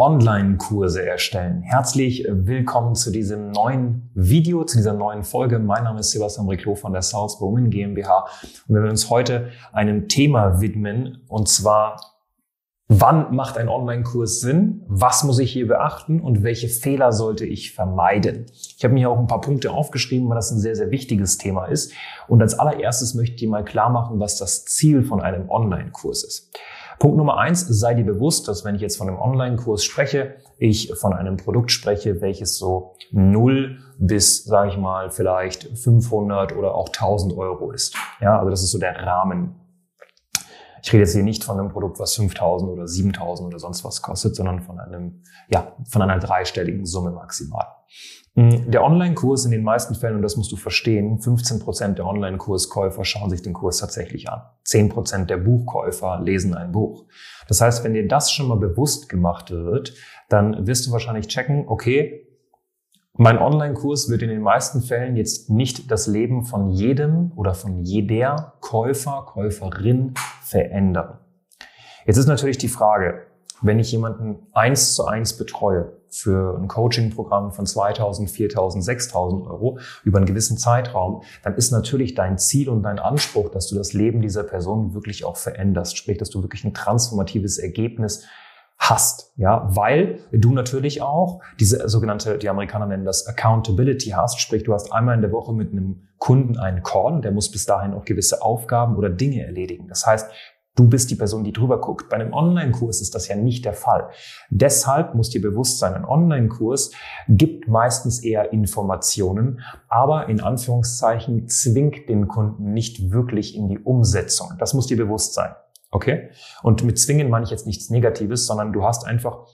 Online-Kurse erstellen. Herzlich willkommen zu diesem neuen Video, zu dieser neuen Folge. Mein Name ist Sebastian Riclo von der South Women GmbH und wir werden uns heute einem Thema widmen und zwar Wann macht ein Online-Kurs Sinn? Was muss ich hier beachten und welche Fehler sollte ich vermeiden? Ich habe mir hier auch ein paar Punkte aufgeschrieben, weil das ein sehr, sehr wichtiges Thema ist. Und als allererstes möchte ich dir mal klar machen, was das Ziel von einem Online-Kurs ist. Punkt Nummer eins, sei dir bewusst, dass wenn ich jetzt von einem Online-Kurs spreche, ich von einem Produkt spreche, welches so null bis, sage ich mal, vielleicht 500 oder auch 1000 Euro ist. Ja, also das ist so der Rahmen. Ich rede jetzt hier nicht von einem Produkt, was 5000 oder 7000 oder sonst was kostet, sondern von einem, ja, von einer dreistelligen Summe maximal. Hm, der Online-Kurs in den meisten Fällen, und das musst du verstehen, 15 Prozent der Online-Kurskäufer schauen sich den Kurs tatsächlich an. 10 Prozent der Buchkäufer lesen ein Buch. Das heißt, wenn dir das schon mal bewusst gemacht wird, dann wirst du wahrscheinlich checken, okay, mein Online-Kurs wird in den meisten Fällen jetzt nicht das Leben von jedem oder von jeder Käufer, Käuferin verändern. Jetzt ist natürlich die Frage, wenn ich jemanden eins zu eins betreue, für ein Coaching-Programm von 2000, 4000, 6000 Euro über einen gewissen Zeitraum, dann ist natürlich dein Ziel und dein Anspruch, dass du das Leben dieser Person wirklich auch veränderst. Sprich, dass du wirklich ein transformatives Ergebnis hast, ja, weil du natürlich auch diese sogenannte, die Amerikaner nennen das Accountability hast, sprich, du hast einmal in der Woche mit einem Kunden einen Call, der muss bis dahin auch gewisse Aufgaben oder Dinge erledigen. Das heißt, Du bist die Person, die drüber guckt. Bei einem Online-Kurs ist das ja nicht der Fall. Deshalb muss dir bewusst sein, ein Online-Kurs gibt meistens eher Informationen, aber in Anführungszeichen zwingt den Kunden nicht wirklich in die Umsetzung. Das muss dir bewusst sein. Okay? Und mit zwingen meine ich jetzt nichts Negatives, sondern du hast einfach,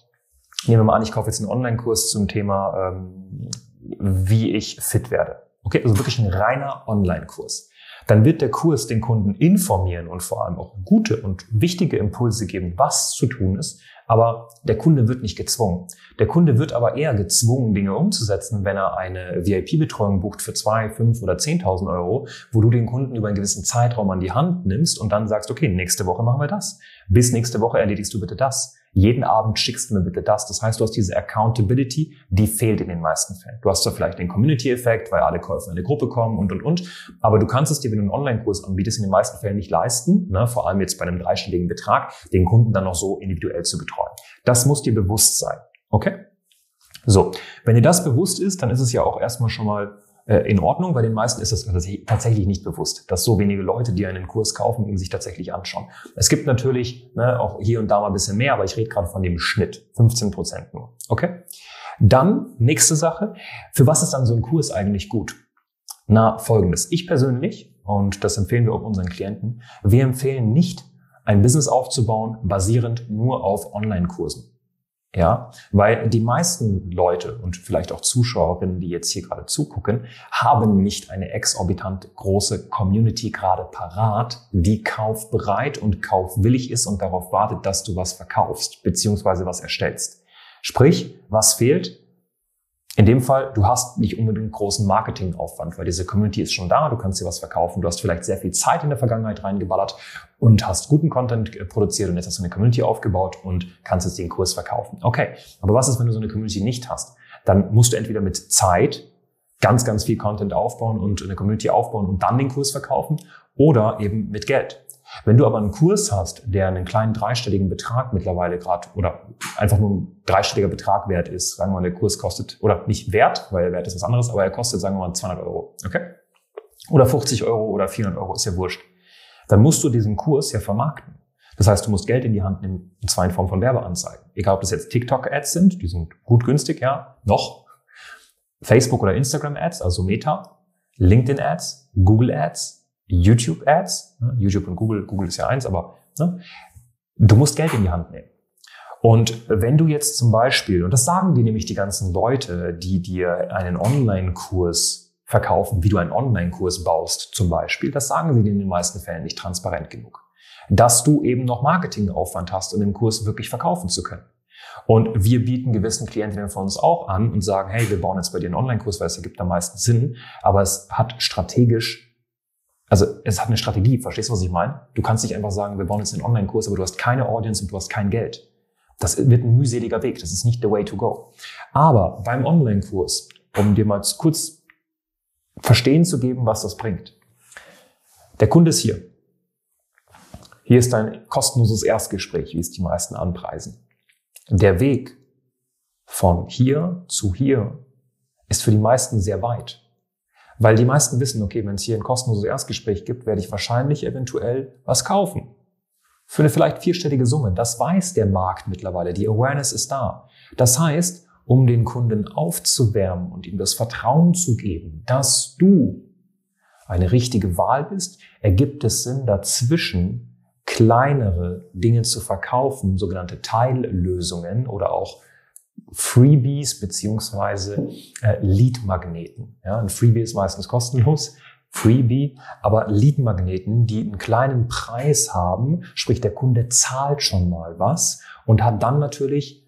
nehmen wir mal an, ich kaufe jetzt einen Online-Kurs zum Thema, ähm, wie ich fit werde. Okay? Also wirklich ein reiner Online-Kurs dann wird der Kurs den Kunden informieren und vor allem auch gute und wichtige Impulse geben, was zu tun ist. Aber der Kunde wird nicht gezwungen. Der Kunde wird aber eher gezwungen, Dinge umzusetzen, wenn er eine VIP-Betreuung bucht für zwei, fünf oder zehntausend Euro, wo du den Kunden über einen gewissen Zeitraum an die Hand nimmst und dann sagst, okay, nächste Woche machen wir das. Bis nächste Woche erledigst du bitte das jeden Abend schickst du mir bitte das. Das heißt, du hast diese Accountability, die fehlt in den meisten Fällen. Du hast zwar vielleicht den Community-Effekt, weil alle Käufer in eine Gruppe kommen und, und, und, aber du kannst es dir, wenn du einen Online-Kurs anbietest, in den meisten Fällen nicht leisten, ne, vor allem jetzt bei einem dreistelligen Betrag, den Kunden dann noch so individuell zu betreuen. Das muss dir bewusst sein. Okay? So, wenn dir das bewusst ist, dann ist es ja auch erstmal schon mal in Ordnung. Bei den meisten ist das tatsächlich nicht bewusst, dass so wenige Leute, die einen Kurs kaufen, ihn sich tatsächlich anschauen. Es gibt natürlich ne, auch hier und da mal ein bisschen mehr, aber ich rede gerade von dem Schnitt. 15 Prozent nur. Okay? Dann, nächste Sache. Für was ist dann so ein Kurs eigentlich gut? Na, folgendes. Ich persönlich, und das empfehlen wir auch unseren Klienten, wir empfehlen nicht, ein Business aufzubauen, basierend nur auf Online-Kursen. Ja, weil die meisten Leute und vielleicht auch Zuschauerinnen, die jetzt hier gerade zugucken, haben nicht eine exorbitant große Community gerade parat, die kaufbereit und kaufwillig ist und darauf wartet, dass du was verkaufst, beziehungsweise was erstellst. Sprich, was fehlt? In dem Fall, du hast nicht unbedingt großen Marketingaufwand, weil diese Community ist schon da, du kannst dir was verkaufen, du hast vielleicht sehr viel Zeit in der Vergangenheit reingeballert und hast guten Content äh, produziert und jetzt hast du eine Community aufgebaut und kannst jetzt den Kurs verkaufen. Okay, aber was ist, wenn du so eine Community nicht hast? Dann musst du entweder mit Zeit ganz, ganz viel Content aufbauen und eine Community aufbauen und dann den Kurs verkaufen oder eben mit Geld. Wenn du aber einen Kurs hast, der einen kleinen dreistelligen Betrag mittlerweile gerade oder einfach nur ein dreistelliger Betrag wert ist, sagen wir mal, der Kurs kostet, oder nicht wert, weil Wert ist was anderes, aber er kostet, sagen wir mal, 200 Euro, okay? Oder 50 Euro oder 400 Euro, ist ja wurscht. Dann musst du diesen Kurs ja vermarkten. Das heißt, du musst Geld in die Hand nehmen, und zwar in Form von Werbeanzeigen. Egal, ob das jetzt TikTok-Ads sind, die sind gut günstig, ja, noch. Facebook- oder Instagram-Ads, also Meta. LinkedIn-Ads, Google-Ads, YouTube-Ads, ne? YouTube und Google, Google ist ja eins, aber ne? du musst Geld in die Hand nehmen. Und wenn du jetzt zum Beispiel, und das sagen dir nämlich die ganzen Leute, die dir einen Online-Kurs verkaufen, wie du einen Online-Kurs baust zum Beispiel, das sagen sie dir in den meisten Fällen nicht transparent genug. Dass du eben noch Marketingaufwand hast, um den Kurs wirklich verkaufen zu können. Und wir bieten gewissen Klientinnen von uns auch an und sagen, hey, wir bauen jetzt bei dir einen Online-Kurs, weil es ergibt am meisten Sinn, aber es hat strategisch, also es hat eine Strategie, verstehst du, was ich meine? Du kannst nicht einfach sagen, wir bauen jetzt einen Online-Kurs, aber du hast keine Audience und du hast kein Geld. Das wird ein mühseliger Weg, das ist nicht the way to go. Aber beim Online-Kurs, um dir mal kurz verstehen zu geben, was das bringt. Der Kunde ist hier. Hier ist ein kostenloses Erstgespräch, wie es die meisten anpreisen. Der Weg von hier zu hier ist für die meisten sehr weit. Weil die meisten wissen, okay, wenn es hier ein kostenloses Erstgespräch gibt, werde ich wahrscheinlich eventuell was kaufen. Für eine vielleicht vierstellige Summe. Das weiß der Markt mittlerweile. Die Awareness ist da. Das heißt, um den Kunden aufzuwärmen und ihm das Vertrauen zu geben, dass du eine richtige Wahl bist, ergibt es Sinn, dazwischen kleinere Dinge zu verkaufen, sogenannte Teillösungen oder auch Freebies beziehungsweise äh, Lead-Magneten. Ja, ein Freebie ist meistens kostenlos, Freebie, aber Lead-Magneten, die einen kleinen Preis haben, sprich der Kunde zahlt schon mal was und hat dann natürlich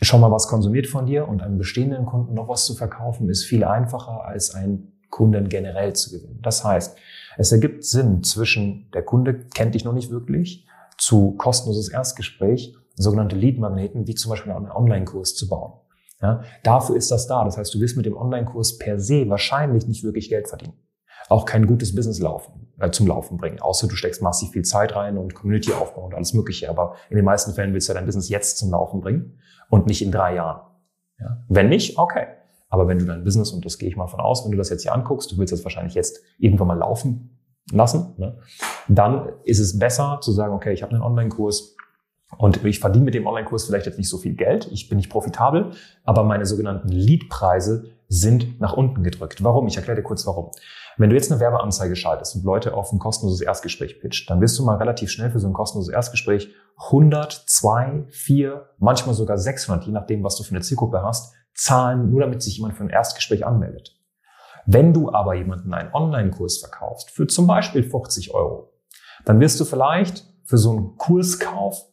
schon mal was konsumiert von dir und einem bestehenden Kunden noch was zu verkaufen, ist viel einfacher als einen Kunden generell zu gewinnen. Das heißt, es ergibt Sinn zwischen der Kunde kennt dich noch nicht wirklich zu kostenloses Erstgespräch, sogenannte Lead-Magneten, wie zum Beispiel einen Online-Kurs zu bauen. Ja, dafür ist das da. Das heißt, du wirst mit dem Online-Kurs per se wahrscheinlich nicht wirklich Geld verdienen. Auch kein gutes Business laufen, äh, zum Laufen bringen. Außer du steckst massiv viel Zeit rein und Community aufbauen und alles Mögliche. Aber in den meisten Fällen willst du dein Business jetzt zum Laufen bringen und nicht in drei Jahren. Ja? Wenn nicht, okay. Aber wenn du dein Business, und das gehe ich mal von aus, wenn du das jetzt hier anguckst, du willst das wahrscheinlich jetzt irgendwann mal laufen lassen, ne? dann ist es besser zu sagen, okay, ich habe einen Online-Kurs und ich verdiene mit dem Online-Kurs vielleicht jetzt nicht so viel Geld, ich bin nicht profitabel, aber meine sogenannten Lead-Preise sind nach unten gedrückt. Warum? Ich erkläre dir kurz warum. Wenn du jetzt eine Werbeanzeige schaltest und Leute auf ein kostenloses Erstgespräch pitcht, dann wirst du mal relativ schnell für so ein kostenloses Erstgespräch 100, 2, 4, manchmal sogar 600, je nachdem, was du für eine Zielgruppe hast, zahlen, nur damit sich jemand für ein Erstgespräch anmeldet. Wenn du aber jemanden einen Online-Kurs verkaufst, für zum Beispiel 50 Euro, dann wirst du vielleicht für so einen Kurskauf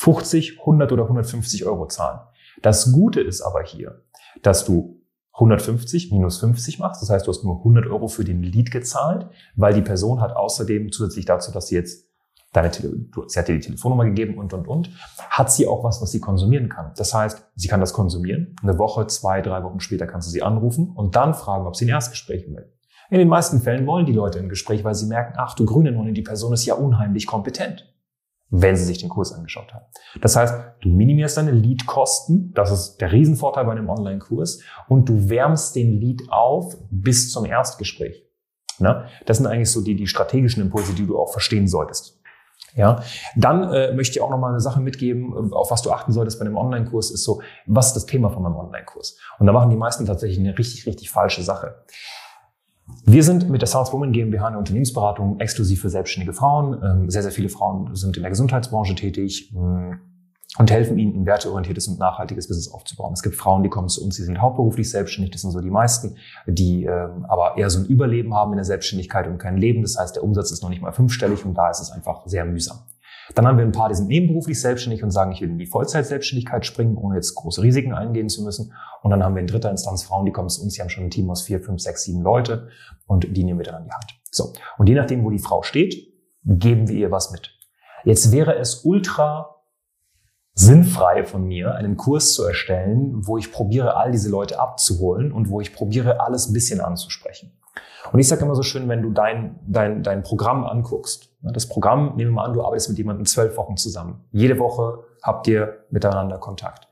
50, 100 oder 150 Euro zahlen. Das Gute ist aber hier, dass du 150 minus 50 machst. Das heißt, du hast nur 100 Euro für den Lead gezahlt, weil die Person hat außerdem zusätzlich dazu, dass sie jetzt deine Tele sie hat dir die Telefonnummer gegeben und, und, und, hat sie auch was, was sie konsumieren kann. Das heißt, sie kann das konsumieren. Eine Woche, zwei, drei Wochen später kannst du sie anrufen und dann fragen, ob sie ein Erstgespräch will. In den meisten Fällen wollen die Leute ein Gespräch, weil sie merken, ach du grüne Nonne, die Person ist ja unheimlich kompetent, wenn sie sich den Kurs angeschaut haben. Das heißt, du minimierst deine Leadkosten, das ist der Riesenvorteil bei einem Online-Kurs, und du wärmst den Lead auf bis zum Erstgespräch. Ne? Das sind eigentlich so die, die strategischen Impulse, die du auch verstehen solltest. Ja, dann äh, möchte ich auch noch mal eine Sache mitgeben, auf was du achten solltest bei einem Online-Kurs, ist so, was ist das Thema von meinem Online-Kurs? Und da machen die meisten tatsächlich eine richtig, richtig falsche Sache. Wir sind mit der South Woman GmbH eine Unternehmensberatung exklusiv für selbstständige Frauen. Ähm, sehr, sehr viele Frauen sind in der Gesundheitsbranche tätig und helfen ihnen, ein werteorientiertes und nachhaltiges Business aufzubauen. Es gibt Frauen, die kommen zu uns, die sind hauptberuflich selbstständig, das sind so die meisten, die ähm, aber eher so ein Überleben haben in der Selbstständigkeit und kein Leben. Das heißt, der Umsatz ist noch nicht mal fünfstellig und da ist es einfach sehr mühsam. Dann haben wir ein paar, die sind nebenberuflich selbstständig und sagen, ich will in die Vollzeitselbstständigkeit springen, ohne jetzt große Risiken eingehen zu müssen. Und dann haben wir in dritter Instanz Frauen, die kommen zu uns, die haben schon ein Team aus vier, fünf, sechs, sieben Leute und die nehmen wir dann an die Hand. So. Und je nachdem, wo die Frau steht, geben wir ihr was mit. Jetzt wäre es ultra sinnfrei von mir, einen Kurs zu erstellen, wo ich probiere, all diese Leute abzuholen und wo ich probiere, alles ein bisschen anzusprechen. Und ich sage immer so schön, wenn du dein, dein, dein Programm anguckst, das Programm, nehmen wir mal an, du arbeitest mit jemandem zwölf Wochen zusammen. Jede Woche habt ihr miteinander Kontakt.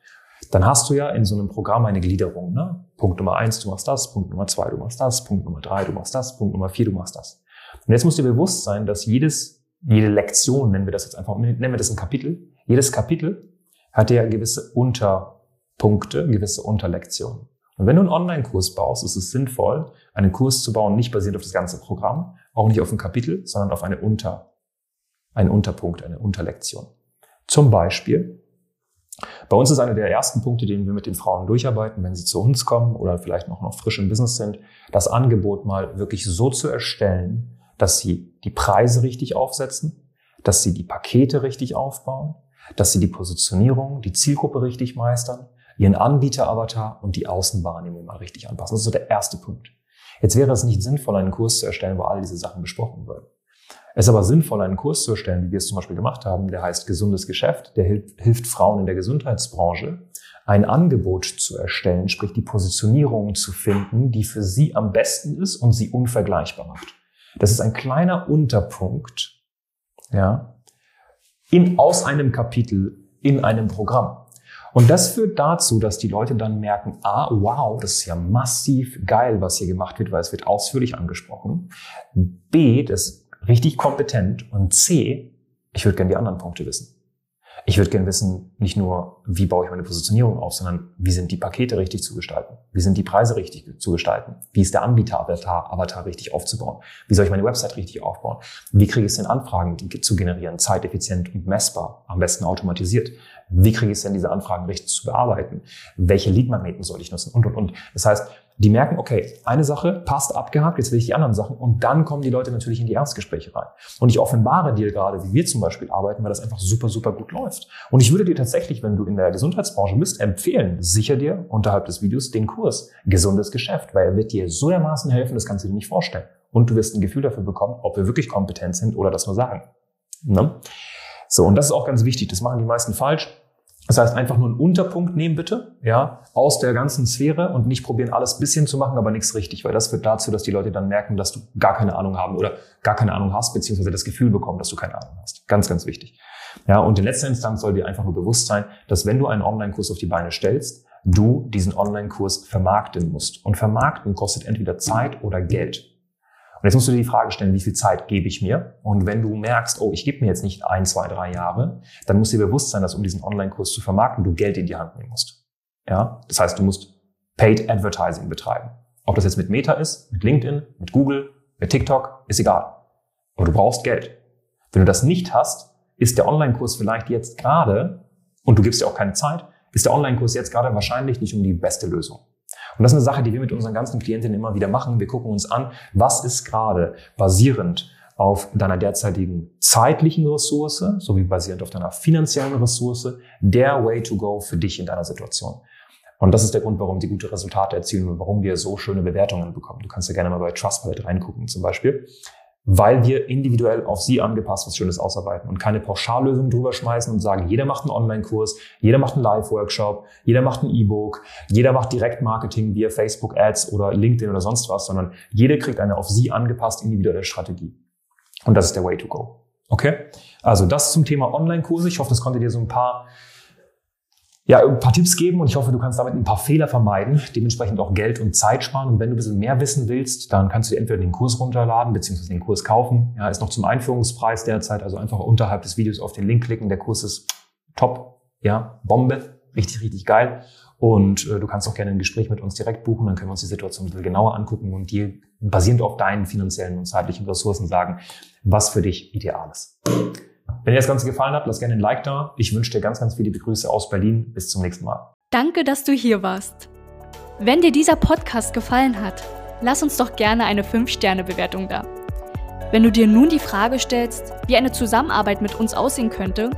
Dann hast du ja in so einem Programm eine Gliederung. Ne? Punkt Nummer eins, du machst das. Punkt Nummer zwei, du machst das. Punkt Nummer drei, du machst das. Punkt Nummer vier, du machst das. Und jetzt musst dir bewusst sein, dass jedes, jede Lektion, nennen wir das jetzt einfach, nennen wir das ein Kapitel, jedes Kapitel hat ja gewisse Unterpunkte, gewisse Unterlektionen. Und wenn du einen Online-Kurs baust, ist es sinnvoll, einen Kurs zu bauen, nicht basierend auf das ganze Programm, auch nicht auf ein Kapitel, sondern auf eine Unter, einen Unterpunkt, eine Unterlektion. Zum Beispiel, Bei uns ist einer der ersten Punkte, den wir mit den Frauen durcharbeiten, wenn sie zu uns kommen oder vielleicht noch, noch frisch im Business sind, das Angebot mal wirklich so zu erstellen, dass sie die Preise richtig aufsetzen, dass sie die Pakete richtig aufbauen, dass sie die Positionierung, die Zielgruppe richtig meistern, ihren Anbieter-Avatar und die Außenwahrnehmung mal richtig anpassen. Das ist so der erste Punkt. Jetzt wäre es nicht sinnvoll, einen Kurs zu erstellen, wo all diese Sachen besprochen würden. Es ist aber sinnvoll, einen Kurs zu erstellen, wie wir es zum Beispiel gemacht haben, der heißt Gesundes Geschäft, der hilft, hilft Frauen in der Gesundheitsbranche, ein Angebot zu erstellen, sprich die Positionierung zu finden, die für sie am besten ist und sie unvergleichbar macht. Das ist ein kleiner Unterpunkt, ja, in, aus einem Kapitel in einem Programm. Und das führt dazu, dass die Leute dann merken, ah, wow, das ist ja massiv geil, was hier gemacht wird, weil es wird ausführlich angesprochen. B, das ist richtig kompetent. Und C, ich würde gerne die anderen Punkte wissen. Ich würde gerne wissen, nicht nur, wie baue ich meine Positionierung auf, sondern wie sind die Pakete richtig zu gestalten? Wie sind die Preise richtig zu gestalten? Wie ist der Anbieter-Avatar Avatar richtig aufzubauen? Wie soll ich meine Website richtig aufbauen? Wie kriege ich es denn, Anfragen zu generieren, zeiteffizient und messbar, am besten automatisiert? Wie kriege ich es denn, diese Anfragen richtig zu bearbeiten? Welche Lead-Magneten soll ich nutzen? Und, und, und. Das heißt, die merken, okay, eine Sache passt abgehakt, jetzt will ich die anderen Sachen und dann kommen die Leute natürlich in die Erstgespräche rein. Und ich offenbare dir gerade, wie wir zum Beispiel arbeiten, weil das einfach super, super gut läuft. Und ich würde dir tatsächlich, wenn du in der Gesundheitsbranche bist, empfehlen, sicher dir unterhalb des Videos den Kurs Gesundes Geschäft, weil er wird dir so dermaßen helfen, das kannst du dir nicht vorstellen. Und du wirst ein Gefühl dafür bekommen, ob wir wirklich kompetent sind oder das nur sagen. Ne? So, und das ist auch ganz wichtig. Das machen die meisten falsch. Das heißt, einfach nur einen Unterpunkt nehmen bitte, ja, aus der ganzen Sphäre und nicht probieren, alles bisschen zu machen, aber nichts richtig, weil das führt dazu, dass die Leute dann merken, dass du gar keine Ahnung haben oder gar keine Ahnung hast, beziehungsweise das Gefühl bekommen, dass du keine Ahnung hast. Ganz, ganz wichtig. Ja, und in letzter Instanz soll dir einfach nur bewusst sein, dass wenn du einen Online-Kurs auf die Beine stellst, du diesen Online-Kurs vermarkten musst. Und vermarkten kostet entweder Zeit oder Geld. Und jetzt musst du dir die Frage stellen, wie viel Zeit gebe ich mir? Und wenn du merkst, oh, ich gebe mir jetzt nicht ein, zwei, drei Jahre, dann musst du dir bewusst sein, dass um diesen Online-Kurs zu vermarkten, du Geld in die Hand nehmen musst. Ja, das heißt, du musst Paid Advertising betreiben. Ob das jetzt mit Meta ist, mit LinkedIn, mit Google, mit TikTok, ist egal. Aber du brauchst Geld. Wenn du das nicht hast, ist der Online-Kurs vielleicht jetzt gerade, und du gibst dir auch keine Zeit, ist der Online-Kurs jetzt gerade wahrscheinlich nicht um die beste Lösung. Und das ist eine Sache, die wir mit unseren ganzen Klientinnen immer wieder machen. Wir gucken uns an, was ist gerade basierend auf deiner derzeitigen zeitlichen Ressource sowie basierend auf deiner finanziellen Ressource der Way to go für dich in deiner Situation. Und das ist der Grund, warum die gute Resultate erzielen und warum wir so schöne Bewertungen bekommen. Du kannst ja gerne mal bei Trustpilot reingucken zum Beispiel weil wir individuell auf Sie angepasst was Schönes ausarbeiten und keine Pauschallösung drüber schmeißen und sagen, jeder macht einen Online-Kurs, jeder macht einen Live-Workshop, jeder macht ein E-Book, jeder macht Direktmarketing via Facebook-Ads oder LinkedIn oder sonst was, sondern jeder kriegt eine auf Sie angepasste individuelle Strategie. Und das ist der Way to go. Okay? Also das zum Thema Online-Kurse. Ich hoffe, das konnte dir so ein paar ja, ein paar Tipps geben und ich hoffe, du kannst damit ein paar Fehler vermeiden, dementsprechend auch Geld und Zeit sparen. Und wenn du ein bisschen mehr wissen willst, dann kannst du dir entweder den Kurs runterladen bzw. den Kurs kaufen. Ja, ist noch zum Einführungspreis derzeit, also einfach unterhalb des Videos auf den Link klicken. Der Kurs ist top, ja, Bombe, richtig, richtig geil. Und äh, du kannst auch gerne ein Gespräch mit uns direkt buchen, dann können wir uns die Situation ein bisschen genauer angucken und dir basierend auf deinen finanziellen und zeitlichen Ressourcen sagen, was für dich ideal ist. Wenn dir das Ganze gefallen hat, lass gerne ein Like da. Ich wünsche dir ganz, ganz viele Grüße aus Berlin. Bis zum nächsten Mal. Danke, dass du hier warst. Wenn dir dieser Podcast gefallen hat, lass uns doch gerne eine 5-Sterne-Bewertung da. Wenn du dir nun die Frage stellst, wie eine Zusammenarbeit mit uns aussehen könnte,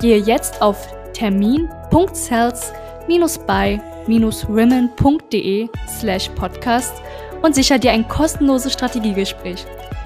gehe jetzt auf termin.cells-by-women.de slash podcast und sicher dir ein kostenloses Strategiegespräch.